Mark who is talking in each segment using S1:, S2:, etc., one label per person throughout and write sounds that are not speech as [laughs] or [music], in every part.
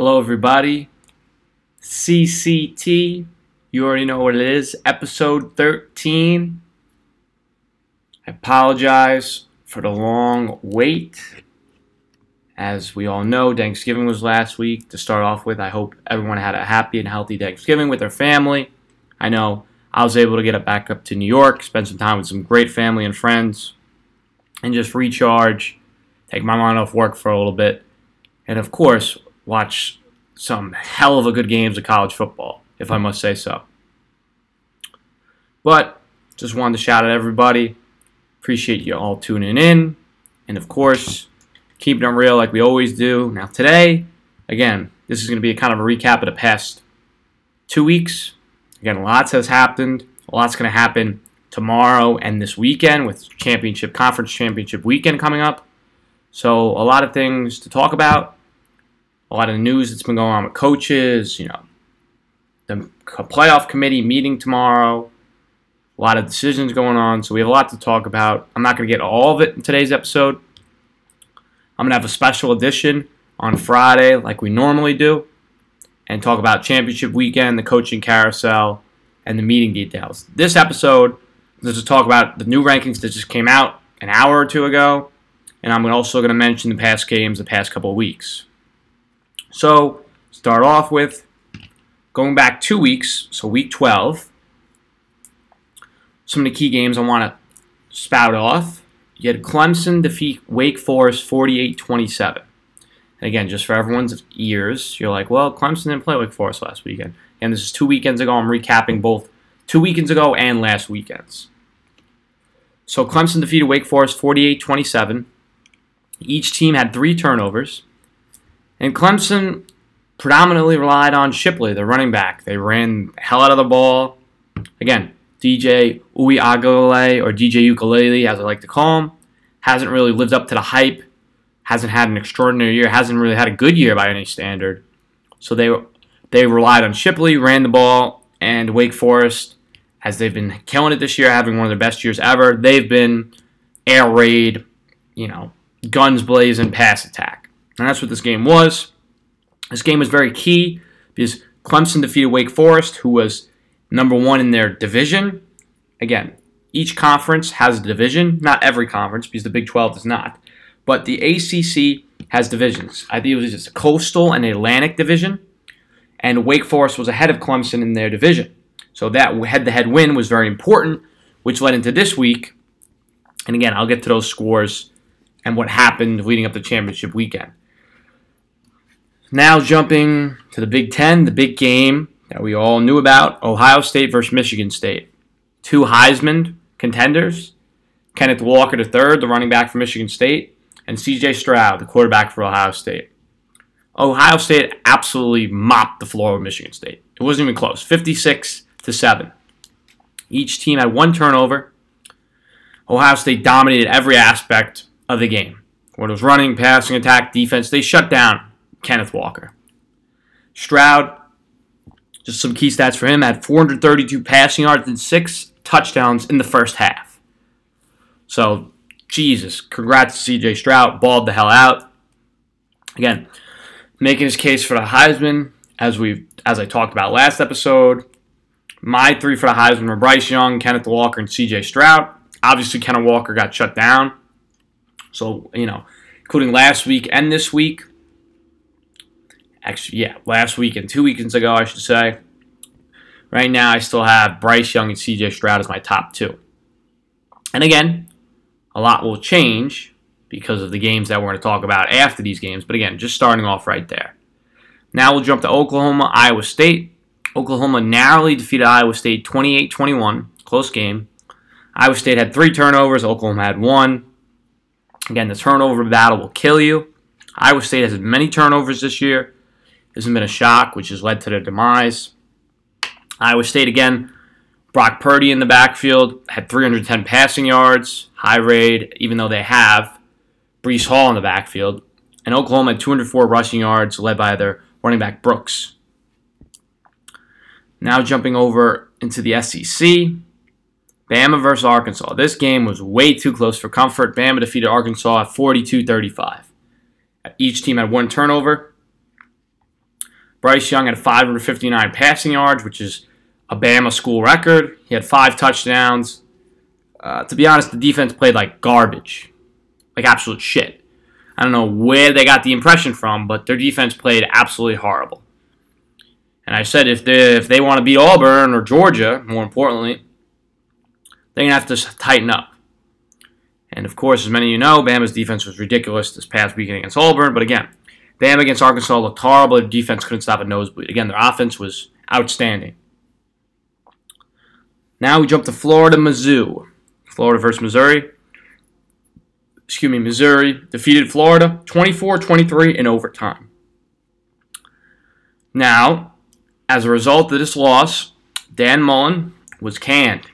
S1: Hello, everybody. CCT, you already know what it is. Episode 13. I apologize for the long wait. As we all know, Thanksgiving was last week. To start off with, I hope everyone had a happy and healthy Thanksgiving with their family. I know I was able to get it back up to New York, spend some time with some great family and friends, and just recharge, take my mind off work for a little bit, and of course, watch some hell of a good games of college football, if I must say so. But just wanted to shout out everybody. Appreciate you all tuning in. And of course, keeping it real like we always do. Now, today, again, this is going to be a kind of a recap of the past two weeks. Again, lots has happened. A lot's going to happen tomorrow and this weekend with championship conference championship weekend coming up. So a lot of things to talk about. A lot of news that's been going on with coaches. You know, the playoff committee meeting tomorrow. A lot of decisions going on. So we have a lot to talk about. I'm not going to get all of it in today's episode. I'm going to have a special edition on Friday, like we normally do, and talk about championship weekend, the coaching carousel, and the meeting details. This episode is to talk about the new rankings that just came out an hour or two ago, and I'm also going to mention the past games the past couple of weeks. So, start off with going back two weeks, so week 12. Some of the key games I want to spout off. You had Clemson defeat Wake Forest 48 27. And again, just for everyone's ears, you're like, well, Clemson didn't play Wake Forest last weekend. And this is two weekends ago. I'm recapping both two weekends ago and last weekend's. So Clemson defeated Wake Forest 48 27. Each team had three turnovers. And Clemson predominantly relied on Shipley, the running back. They ran the hell out of the ball. Again, DJ Uiagalelei or DJ Ukulele, as I like to call him, hasn't really lived up to the hype. Hasn't had an extraordinary year. Hasn't really had a good year by any standard. So they they relied on Shipley, ran the ball, and Wake Forest, as they've been killing it this year, having one of their best years ever. They've been air raid, you know, guns blazing, pass attack, and that's what this game was. This game was very key because Clemson defeated Wake Forest, who was number one in their division. Again, each conference has a division. Not every conference, because the Big 12 does not. But the ACC has divisions. I think it was just a coastal and Atlantic division. And Wake Forest was ahead of Clemson in their division. So that head to head win was very important, which led into this week. And again, I'll get to those scores and what happened leading up to championship weekend. Now, jumping to the Big Ten, the big game that we all knew about Ohio State versus Michigan State. Two Heisman contenders Kenneth Walker III, the running back for Michigan State, and CJ Stroud, the quarterback for Ohio State. Ohio State absolutely mopped the floor with Michigan State. It wasn't even close 56 to 7. Each team had one turnover. Ohio State dominated every aspect of the game. Whether it was running, passing, attack, defense, they shut down Kenneth Walker. Stroud just some key stats for him had 432 passing yards and six touchdowns in the first half. So, Jesus, congrats to CJ Stroud, balled the hell out. Again, making his case for the Heisman, as we as I talked about last episode. My three for the Heisman were Bryce Young, Kenneth Walker, and CJ Stroud. Obviously, Kenneth Walker got shut down. So, you know, including last week and this week, actually, yeah, last week and two weekends ago, I should say. Right now, I still have Bryce Young and CJ Stroud as my top two. And again, a lot will change because of the games that we're going to talk about after these games. But again, just starting off right there. Now we'll jump to Oklahoma, Iowa State. Oklahoma narrowly defeated Iowa State 28 21. Close game. Iowa State had three turnovers, Oklahoma had one. Again, the turnover battle will kill you. Iowa State has many turnovers this year hasn't been a shock, which has led to their demise. Iowa State again, Brock Purdy in the backfield had 310 passing yards, high raid, even though they have Breece Hall in the backfield. And Oklahoma had 204 rushing yards, led by their running back Brooks. Now jumping over into the SEC, Bama versus Arkansas. This game was way too close for comfort. Bama defeated Arkansas at 42 35. Each team had one turnover. Bryce Young had 559 passing yards, which is a Bama school record. He had five touchdowns. Uh, to be honest, the defense played like garbage, like absolute shit. I don't know where they got the impression from, but their defense played absolutely horrible. And I said if they if they want to beat Auburn or Georgia, more importantly, they're gonna have to tighten up. And of course, as many of you know, Bama's defense was ridiculous this past weekend against Auburn. But again, Bama against Arkansas looked horrible. Their defense couldn't stop a nosebleed. Again, their offense was outstanding. Now we jump to Florida, Mizzou. Florida versus Missouri. Excuse me, Missouri defeated Florida 24 23 in overtime. Now, as a result of this loss, Dan Mullen was canned.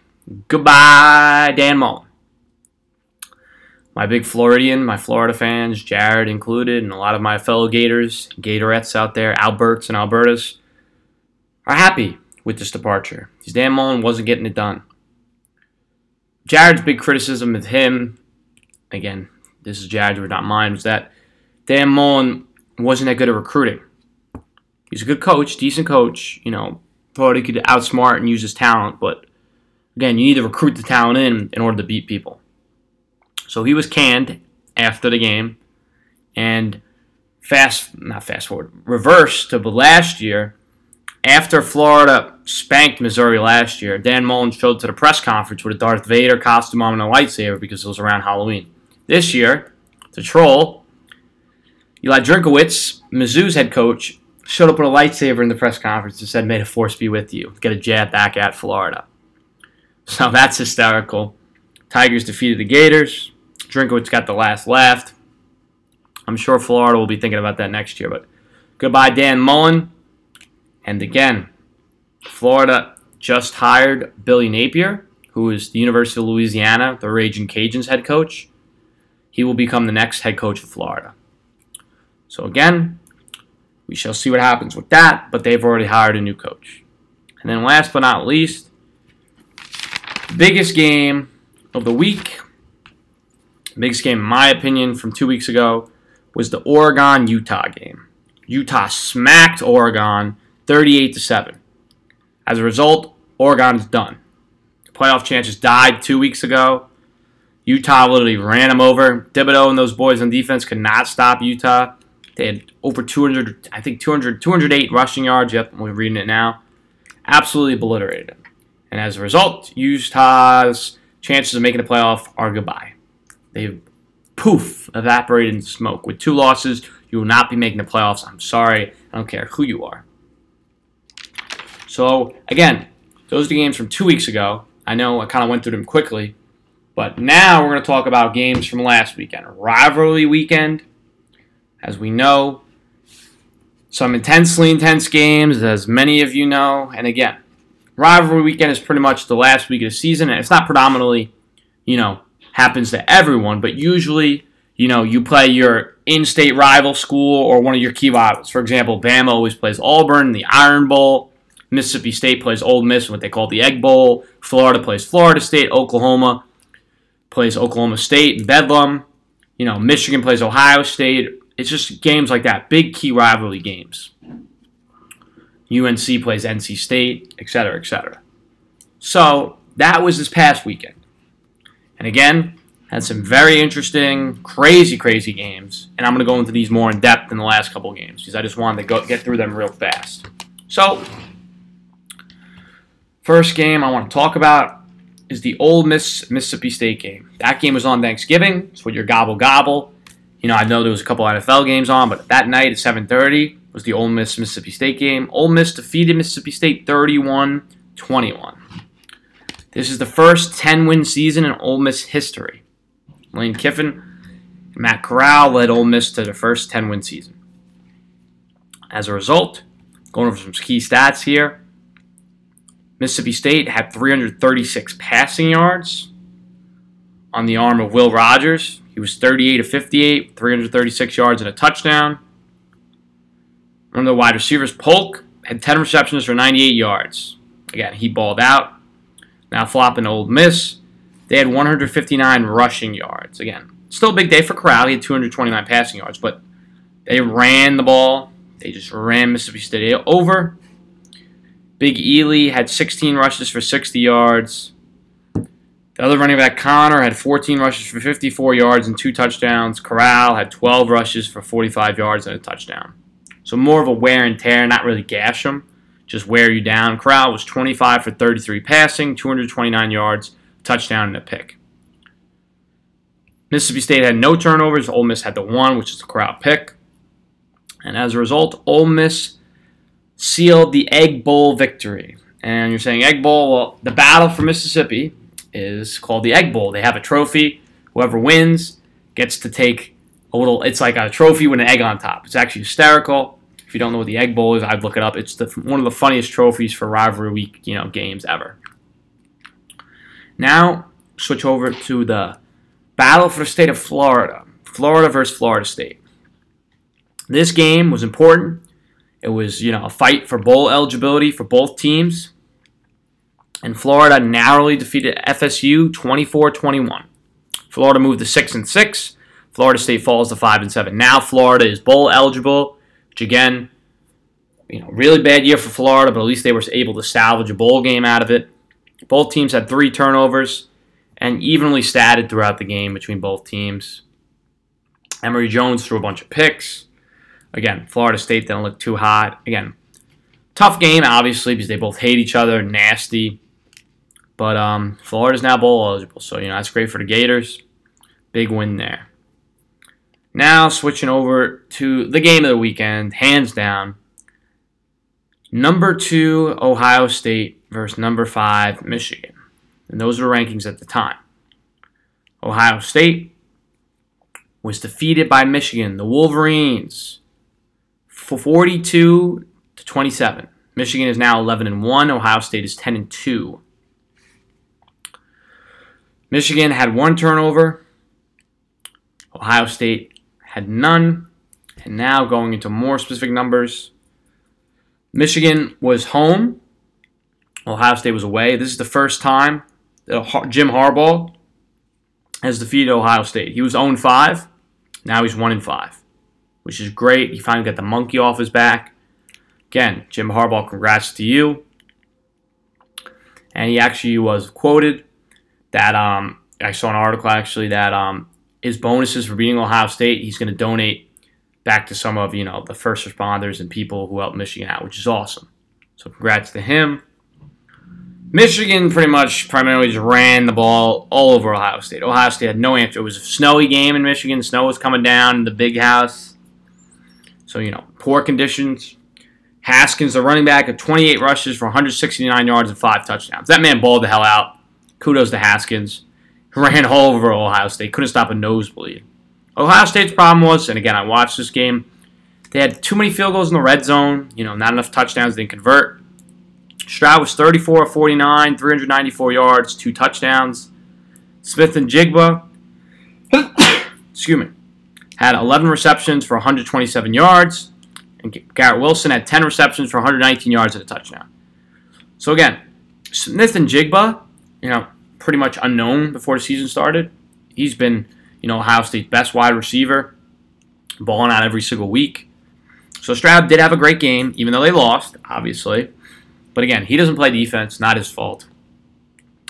S1: Goodbye, Dan Mullen. My big Floridian, my Florida fans, Jared included, and a lot of my fellow Gators, Gatorettes out there, Alberts and Albertas, are happy with this departure. Dan Mullen wasn't getting it done. Jared's big criticism of him, again, this is Jared's word, not mine, was that Dan Mullen wasn't that good at recruiting. He's a good coach, decent coach, you know, thought he could outsmart and use his talent, but again, you need to recruit the talent in in order to beat people. So he was canned after the game, and fast, not fast forward, reverse to last year, after Florida spanked Missouri last year, Dan Mullen showed to the press conference with a Darth Vader costume on and a lightsaber because it was around Halloween. This year, the troll, Eli Drinkwitz, Mizzou's head coach, showed up with a lightsaber in the press conference and said, May the force be with you. Get a jab back at Florida. [laughs] So that's hysterical. Tigers defeated the Gators. Drinkwitz got the last laugh. I'm sure Florida will be thinking about that next year. But goodbye, Dan Mullen. And again, Florida just hired Billy Napier, who is the University of Louisiana, the Raging Cajuns head coach. He will become the next head coach of Florida. So again, we shall see what happens with that, but they've already hired a new coach. And then last but not least, biggest game of the week, biggest game in my opinion from two weeks ago, was the Oregon-Utah game. Utah smacked Oregon 38 to 7. As a result, Oregon's done. The Playoff chances died two weeks ago. Utah literally ran them over. Thibodeaux and those boys on defense could not stop Utah. They had over 200, I think 200, 208 rushing yards. Yep, we're reading it now. Absolutely obliterated them. And as a result, Utah's chances of making the playoff are goodbye. They've poof evaporated into smoke. With two losses, you will not be making the playoffs. I'm sorry. I don't care who you are. So, again, those are the games from two weeks ago. I know I kind of went through them quickly, but now we're going to talk about games from last weekend. Rivalry weekend, as we know, some intensely intense games, as many of you know. And again, rivalry weekend is pretty much the last week of the season, and it's not predominantly, you know, happens to everyone, but usually, you know, you play your in-state rival school or one of your key rivals. For example, Bama always plays Auburn in the Iron Bowl. Mississippi State plays Ole Miss in what they call the Egg Bowl. Florida plays Florida State. Oklahoma plays Oklahoma State in Bedlam. You know, Michigan plays Ohio State. It's just games like that, big key rivalry games. UNC plays NC State, etc., etc. So that was this past weekend. And again, had some very interesting, crazy, crazy games. And I'm going to go into these more in depth in the last couple games because I just wanted to go, get through them real fast. So, First game I want to talk about is the Ole Miss Mississippi State game. That game was on Thanksgiving. It's with your gobble gobble. You know, I know there was a couple NFL games on, but that night at 7:30 was the Ole Miss Mississippi State game. Ole Miss defeated Mississippi State 31-21. This is the first 10-win season in Ole Miss history. Lane Kiffin and Matt Corral led Ole Miss to the first 10-win season. As a result, going over some key stats here. Mississippi State had 336 passing yards on the arm of Will Rogers. He was 38 of 58, 336 yards and a touchdown. One of the wide receivers, Polk, had 10 receptions for 98 yards. Again, he balled out. Now flopping Ole Miss. They had 159 rushing yards. Again, still a big day for Corral. He had 229 passing yards, but they ran the ball. They just ran Mississippi State over. Big Ealy had 16 rushes for 60 yards. The other running back, Conner, had 14 rushes for 54 yards and two touchdowns. Corral had 12 rushes for 45 yards and a touchdown. So more of a wear and tear, not really gash them, just wear you down. Corral was 25 for 33 passing, 229 yards, touchdown, and a pick. Mississippi State had no turnovers. Ole Miss had the one, which is the Corral pick. And as a result, Ole Miss sealed the Egg Bowl victory. And you're saying Egg Bowl, well, the battle for Mississippi is called the Egg Bowl. They have a trophy. Whoever wins gets to take a little. It's like a trophy with an egg on top. It's actually hysterical. If you don't know what the Egg Bowl is, I'd look it up. It's the, one of the funniest trophies for rivalry week, you know, games ever. Now switch over to the battle for the state of Florida. Florida versus Florida State. This game was important. It was, you know, a fight for bowl eligibility for both teams and Florida narrowly defeated FSU 24-21. Florida moved to 6 and 6. Florida State falls to 5 and 7. Now Florida is bowl eligible, which again, you know, really bad year for Florida, but at least they were able to salvage a bowl game out of it. Both teams had 3 turnovers and evenly statted throughout the game between both teams. Emory Jones threw a bunch of picks. Again, Florida State didn't look too hot. Again, tough game, obviously, because they both hate each other, nasty. But um, Florida's now bowl eligible, so you know that's great for the Gators. Big win there. Now switching over to the game of the weekend, hands down. Number two, Ohio State versus number five, Michigan. And those were rankings at the time. Ohio State was defeated by Michigan, the Wolverines, for 42 to 27. Michigan is now 11 and 1. Ohio State is 10 and 2. Michigan had one turnover. Ohio State had none. And now going into more specific numbers. Michigan was home. Ohio State was away. This is the first time that Jim Harbaugh has defeated Ohio State. He was 0 5. Now he's 1 5, which is great. He finally got the monkey off his back. Again, Jim Harbaugh, congrats to you. And he actually was quoted that um, I saw an article actually that um, his bonuses for beating Ohio State, he's going to donate back to some of you know the first responders and people who helped Michigan out, which is awesome. So congrats to him. Michigan pretty much primarily just ran the ball all over Ohio State. Ohio State had no answer. It was a snowy game in Michigan. Snow was coming down in the big house. So, you know, poor conditions. Haskins, the running back, had 28 rushes for 169 yards and five touchdowns. That man balled the hell out. Kudos to Haskins. Ran all over Ohio State. Couldn't stop a nosebleed. Ohio State's problem was, and again, I watched this game, they had too many field goals in the red zone. You know, not enough touchdowns. Didn't convert. Stroud was 34 of 49, 394 yards, two touchdowns. Smith-Njigba, [coughs] excuse me, had 11 receptions for 127 yards. And Garrett Wilson had 10 receptions for 119 yards and a touchdown. So again, Smith-Njigba, you know, pretty much unknown before the season started. He's been, you know, Ohio State's best wide receiver, balling out every single week. So Stroud did have a great game, even though they lost, obviously. But again, he doesn't play defense, not his fault.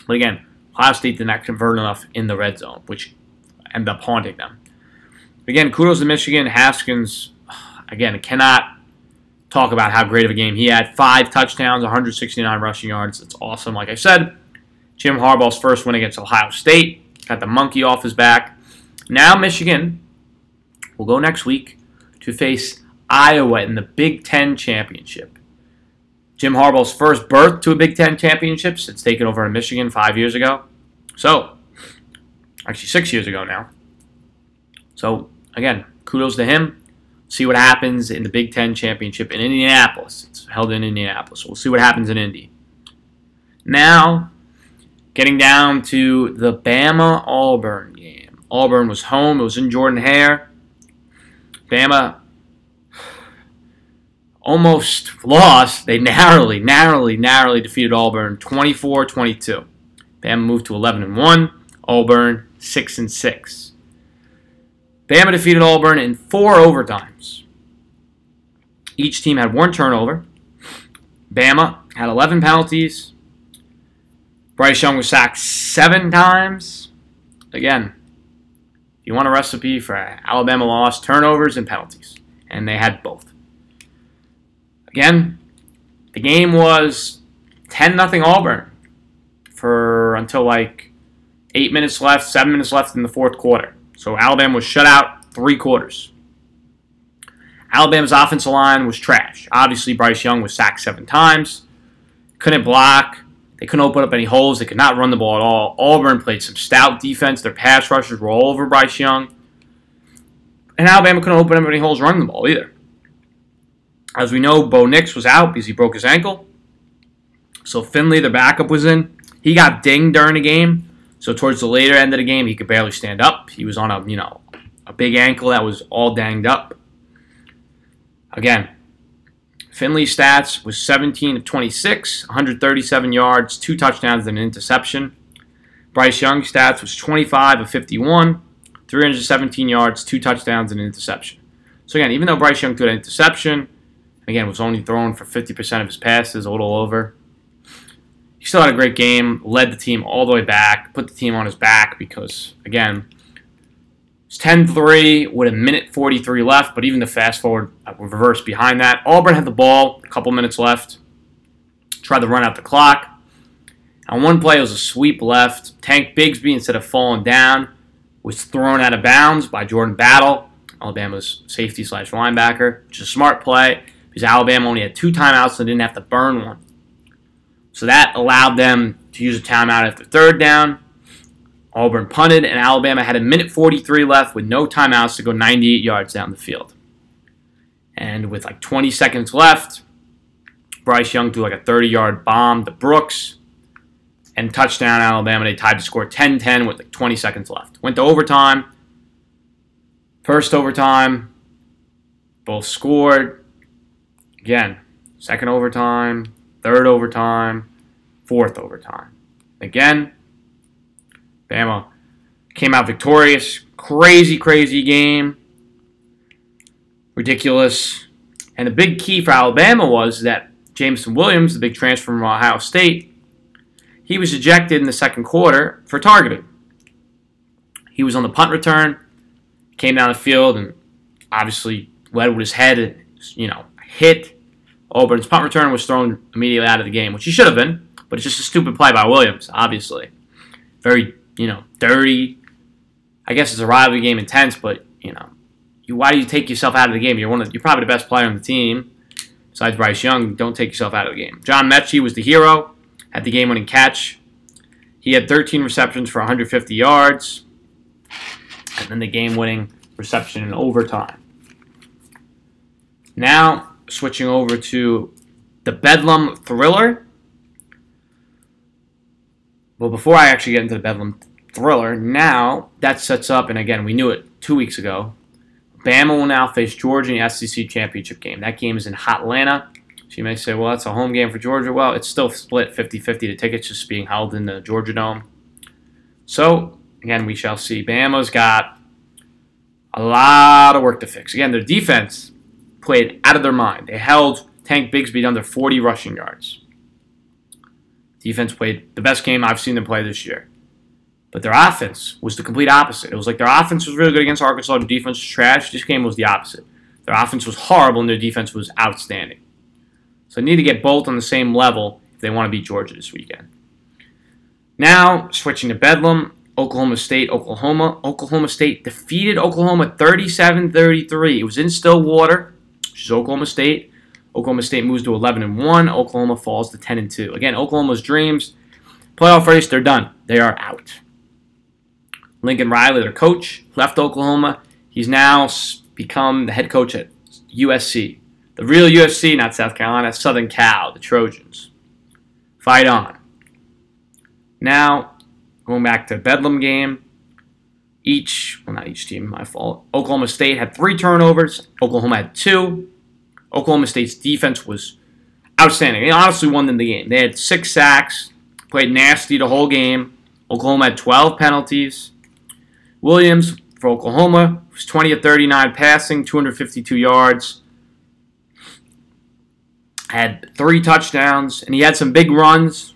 S1: But again, Ohio State did not convert enough in the red zone, which ended up haunting them. Again, kudos to Michigan. Haskins, again, cannot talk about how great of a game he had. Five touchdowns, 169 rushing yards. It's awesome. Like I said, Jim Harbaugh's first win against Ohio State. Got the monkey off his back. Now Michigan will go next week to face Iowa in the Big Ten Championship. Jim Harbaugh's first berth to a Big Ten championship since taking over in Michigan five years ago. So, actually six years ago now. So, again, kudos to him. See what happens in the Big Ten championship in Indianapolis. It's held in Indianapolis. We'll see what happens in Indy. Now, Getting down to the Bama Auburn game. Auburn was home. It was in Jordan Hare. Bama almost lost. They narrowly, narrowly, narrowly defeated Auburn 24 22. Bama moved to 11 and 1. Auburn 6 and 6. Bama defeated Auburn in four overtimes. Each team had one turnover. Bama had 11 penalties. Bryce Young was sacked seven times. Again, if you want a recipe for Alabama loss, turnovers and penalties. And they had both. Again, the game was 10 0 Auburn for until like eight minutes left, seven minutes left in the fourth quarter. So Alabama was shut out three quarters. Alabama's offensive line was trash. Obviously, Bryce Young was sacked seven times. Couldn't block. They couldn't open up any holes. They could not run the ball at all. Auburn played some stout defense. Their pass rushers were all over Bryce Young. And Alabama couldn't open up any holes running the ball either. As we know, Bo Nix was out because he broke his ankle. So Finley, the backup, was in. He got dinged during the game. So towards the later end of the game, he could barely stand up. He was on a, you know, a big ankle that was all danged up. Again, Finley's stats was 17 of 26, 137 yards, two touchdowns, and an interception. Bryce Young's stats was 25 of 51, 317 yards, two touchdowns, and an interception. So again, even though Bryce Young threw an interception, again was only thrown for 50% of his passes, a little over. He still had a great game, led the team all the way back, put the team on his back because again, it's 10-3 with a minute 43 left, but even the fast forward uh, reverse behind that. Auburn had the ball, a couple minutes left. Tried to run out the clock. On one play, it was a sweep left. Tank Bigsby, instead of falling down, was thrown out of bounds by Jordan Battle, Alabama's safety slash linebacker, which is a smart play because Alabama only had two timeouts and didn't have to burn one. So that allowed them to use a timeout after third down. Auburn punted, and Alabama had a minute 43 left with no timeouts to go 98 yards down the field. And with like 20 seconds left, Bryce Young threw like a 30 yard bomb to Brooks and touchdown Alabama. They tied to score 10 10 with like 20 seconds left. Went to overtime. First overtime, both scored. Again, second overtime, third overtime, fourth overtime. Again, Bama came out victorious. Crazy, crazy game. Ridiculous. And the big key for Alabama was that Jameson Williams, the big transfer from Ohio State, he was ejected in the second quarter for targeting. He was on the punt return, came down the field, and obviously led with his head, and, you know, hit. Auburn's punt return was thrown immediately out of the game, which he should have been, but it's just a stupid play by Williams, obviously. Very you know, dirty. I guess it's a rivalry game, intense, but you know, you, why do you take yourself out of the game? You're one of, you're probably the best player on the team, besides Bryce Young. Don't take yourself out of the game. John Metchie was the hero, had the game-winning catch. He had 13 receptions for 150 yards, and then the game-winning reception in overtime. Now switching over to the Bedlam Thriller. Well, before I actually get into the Bedlam Thriller, now that sets up, and again, we knew it two weeks ago. Bama will now face Georgia in the SEC championship game. That game is in Hotlanta. So you may say, well, that's a home game for Georgia. Well, it's still split 50 50. The tickets just being held in the Georgia Dome. So, again, we shall see. Bama's got a lot of work to fix. Again, their defense played out of their mind. They held Tank Bigsby under 40 rushing yards. Defense played the best game I've seen them play this year. But their offense was the complete opposite. It was like their offense was really good against Arkansas, their defense was trash. This game was the opposite. Their offense was horrible and their defense was outstanding. So they need to get both on the same level if they want to beat Georgia this weekend. Now, switching to Bedlam, Oklahoma State, Oklahoma. Oklahoma State defeated Oklahoma 37 33. It was in Stillwater, which is Oklahoma State. Oklahoma State moves to 11 and 1. Oklahoma falls to 10 and 2. Again, Oklahoma's dreams, playoff race, they're done. They are out. Lincoln Riley, their coach, left Oklahoma. He's now become the head coach at USC. The real USC, not South Carolina, Southern Cal, the Trojans. Fight on. Now, going back to Bedlam game, each, well, not each team, my fault. Oklahoma State had three turnovers. Oklahoma had two. Oklahoma State's defense was outstanding. They honestly won them the game. They had six sacks, played nasty the whole game. Oklahoma had 12 penalties. Williams for Oklahoma was 20 of 39 passing, 252 yards. had three touchdowns, and he had some big runs.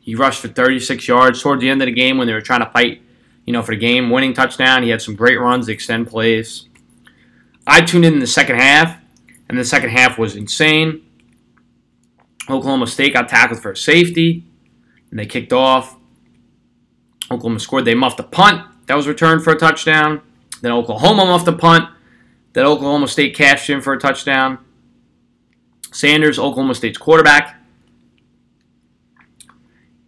S1: He rushed for 36 yards towards the end of the game when they were trying to fight, you know, for the game winning touchdown. He had some great runs to extend plays. I tuned in, in the second half, and the second half was insane. Oklahoma State got tackled for a safety, and they kicked off. Oklahoma scored. They muffed a punt that was returned for a touchdown. Then Oklahoma muffed a punt that Oklahoma State cashed in for a touchdown. Sanders, Oklahoma State's quarterback.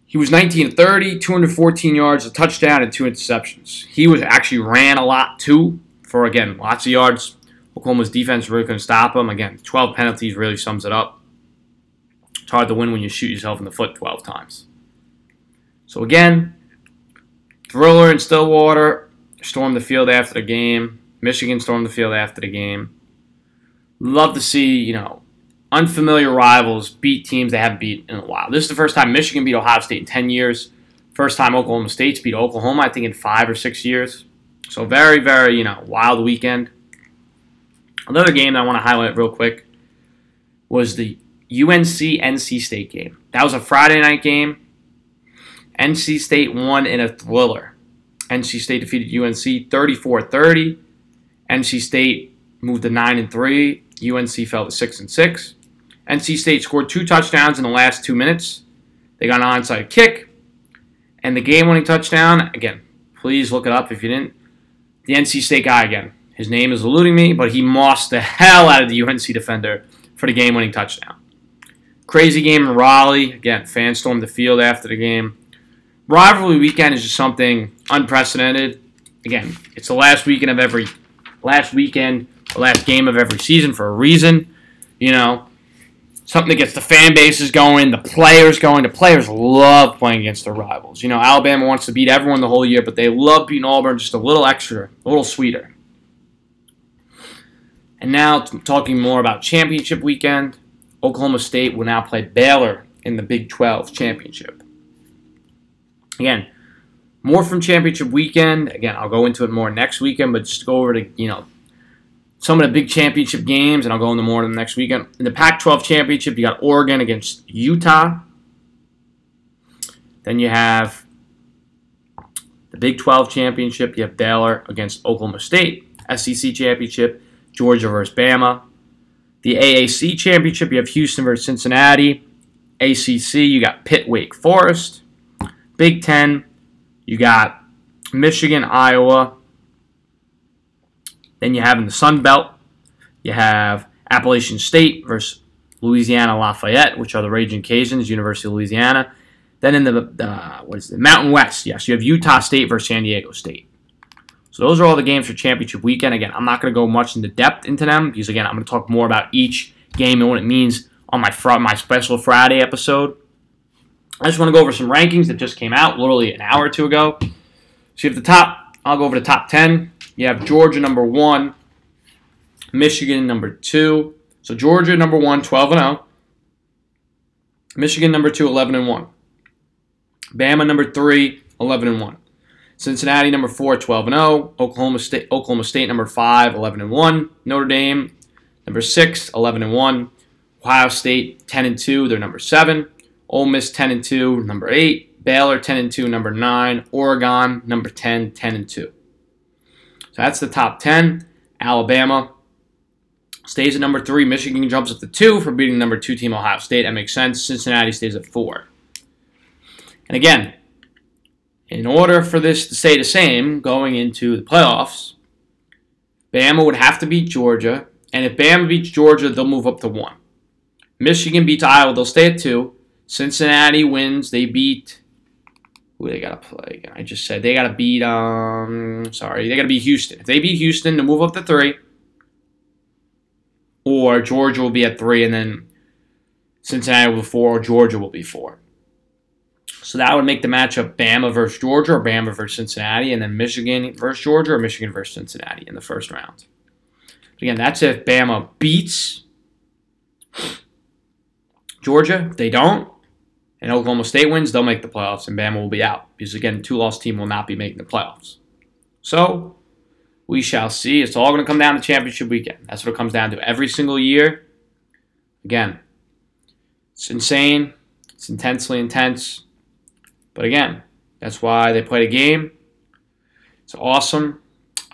S1: He was 19 30, 214 yards, a touchdown, and two interceptions. He was actually ran a lot too, for again lots of yards. Oklahoma's defense really couldn't stop him. Again, 12 penalties really sums it up. It's hard to win when you shoot yourself in the foot 12 times. So again, Thriller and Stillwater stormed the field after the game. Michigan stormed the field after the game. Love to see, you know, unfamiliar rivals beat teams they haven't beat in a while. This is the first time Michigan beat Ohio State in 10 years. First time Oklahoma State's beat Oklahoma, I think, in five or six years. So very, very, you know, wild weekend. Another game that I want to highlight real quick was the UNC NC State game. That was a Friday night game. NC State won in a thriller. NC State defeated UNC 34-30. NC State moved to 9 and 3. UNC fell to 6 and 6. NC State scored two touchdowns in the last 2 minutes. They got an onside kick and the game-winning touchdown. Again, please look it up if you didn't. The NC State guy again. His name is eluding me, but he mossed the hell out of the UNC defender for the game-winning touchdown. Crazy game in Raleigh. Again, fans stormed the field after the game. Rivalry weekend is just something unprecedented. Again, it's the last weekend of every last weekend, last game of every season for a reason. You know, something that gets the fan bases going, the players going. The players love playing against their rivals. You know, Alabama wants to beat everyone the whole year, but they love beating Auburn just a little extra, a little sweeter. And now, talking more about championship weekend, Oklahoma State will now play Baylor in the Big 12 championship. Again, more from championship weekend. Again, I'll go into it more next weekend, but just go over to, you know, some of the big championship games, and I'll go into more in the next weekend. In the Pac 12 championship, you got Oregon against Utah. Then you have the Big 12 championship, you have Baylor against Oklahoma State. SEC championship, Georgia versus Bama. The AAC championship, you have Houston versus Cincinnati. ACC, you got Pitt, Wake Forest. Big Ten, you got Michigan, Iowa. Then you have in the Sun Belt, you have Appalachian State versus Louisiana Lafayette, which are the Raging Cajuns, University of Louisiana. Then in the uh, what is it, Mountain West, yes, you have Utah State versus San Diego State. So those are all the games for championship weekend. Again, I'm not going to go much into depth into them because again, I'm going to talk more about each game and what it means on my fr- my special Friday episode. I just want to go over some rankings that just came out literally an hour or two ago. So you have the top, I'll go over the top 10. You have Georgia number one, Michigan number two. So Georgia number one, 12 and 0. Michigan number two, 11 and 1. Bama number three, 11 and 1. Cincinnati number four, 12 and 0. Oklahoma State, Oklahoma State number five, 11 and 1. Notre Dame number six, 11 and 1. Ohio State 10 and 2, they're number seven. Ole Miss 10 and 2, number 8. Baylor 10 and 2, number 9. Oregon number 10, 10 and 2. So that's the top 10. Alabama stays at number 3. Michigan jumps up to 2 for beating number 2 team Ohio State. That makes sense. Cincinnati stays at 4. And again, in order for this to stay the same going into the playoffs, Bama would have to beat Georgia. And if Bama beats Georgia, they'll move up to 1. Michigan beats Iowa, they'll stay at 2. Cincinnati wins. They beat. Who they gotta play again? I just said they gotta beat. Um, sorry, they gotta beat Houston. If they beat Houston, to move up to three. Or Georgia will be at three, and then Cincinnati will be four, or Georgia will be four. So that would make the matchup Bama versus Georgia, or Bama versus Cincinnati, and then Michigan versus Georgia, or Michigan versus Cincinnati in the first round. But again, that's if Bama beats Georgia. If they don't, and Oklahoma State wins, they'll make the playoffs, and Bama will be out because again, two loss team will not be making the playoffs. So we shall see. It's all going to come down to championship weekend. That's what it comes down to every single year. Again, It's insane. It's intensely intense. But again, that's why they play the game. It's awesome.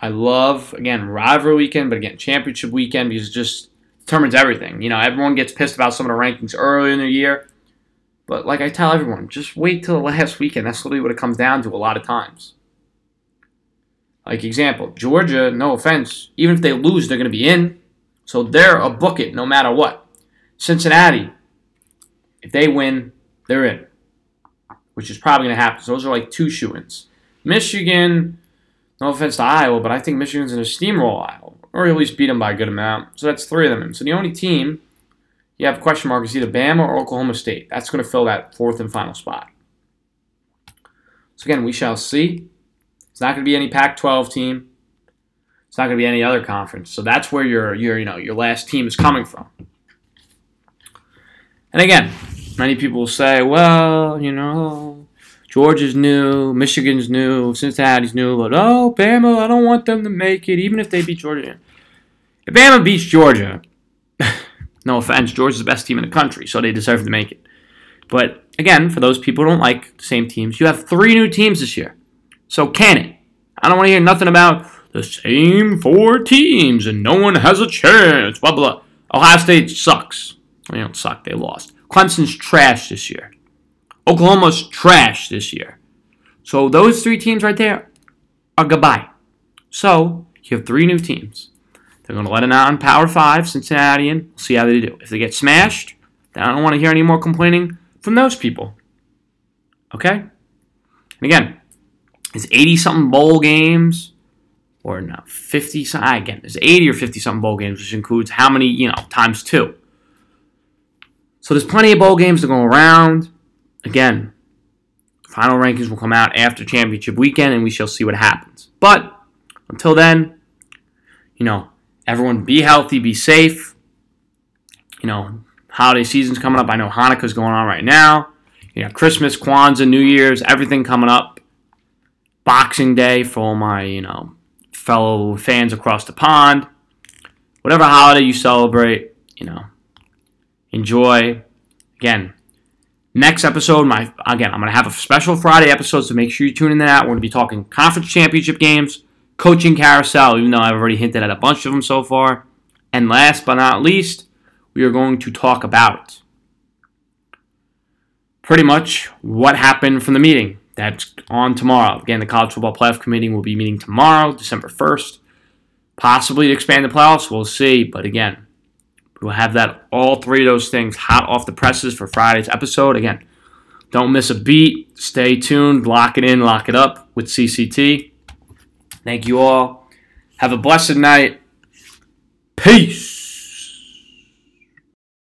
S1: I love, again, rivalry weekend, but again, championship weekend because it just determines everything. You know, everyone gets pissed about some of the rankings early in the year. But like I tell everyone, just wait till the [laughs] last weekend. That's literally what it comes down to a lot of times. Like example, Georgia, no offense, even if they lose, they're going to be in. So they're a bucket no matter what. Cincinnati, if they win, they're in, which is probably going to happen. So those are like two shoo-ins. Michigan, no offense to Iowa, but I think Michigan's going to steamroll Iowa, or at least beat them by a good amount. So that's three of them. So the only team you have a question mark is either Bama or Oklahoma State. That's going to fill that fourth and final spot. So again, we shall see. It's not going to be any Pac-12 team. It's not going to be any other conference. So that's where your your you know your last team is coming from. And again, many people will say, well, you know, Georgia's new, Michigan's new, Cincinnati's new, but oh, Bama, I don't want them to make it, even if they beat Georgia. If Bama beats Georgia, [laughs] no offense, Georgia's the best team in the country, so they deserve to make it. But again, for those people who don't like the same teams, you have three new teams this year. So can it? I don't want to hear nothing about the same four teams and no one has a chance. Blah blah. Ohio State sucks. They don't suck. They lost. Clemson's trash this year. Oklahoma's trash this year. So those three teams right there are goodbye. So you have three new teams. They're going to let it out on Power 5, Cincinnati, and we'll see how they do. If they get smashed, then I don't want to hear any more complaining from those people. Okay? And again, it's 80 something bowl games, or no, 50 something. Ah, again, there's 80 or 50 something bowl games, which includes how many, you know, times two. So there's plenty of bowl games to go around. Again, final rankings will come out after championship weekend, and we shall see what happens. But until then, you know, everyone be healthy, be safe. You know, holiday season's coming up. I know Hanukkah's going on right now. You know, Christmas, Kwanzaa, New Year's, everything coming up. Boxing Day for all my, you know, fellow fans across the pond. Whatever holiday you celebrate, you know, enjoy. Again, next episode, my again, I'm gonna have a special Friday episode, so make sure you tune in to that. We're gonna be talking conference championship games, coaching carousel, even though I've already hinted at a bunch of them so far. And last but not least, we are going to talk about pretty much what happened from the meeting. That's on tomorrow. Again, the College Football Playoff Committee will be meeting tomorrow, December 1st. Possibly to expand the playoffs, we'll see. But again, we'll have that all three of those things hot off the presses for Friday's episode. Again, don't miss a beat. Stay tuned. Lock it in, lock it up with CCT. Thank you all. Have a blessed night. Peace.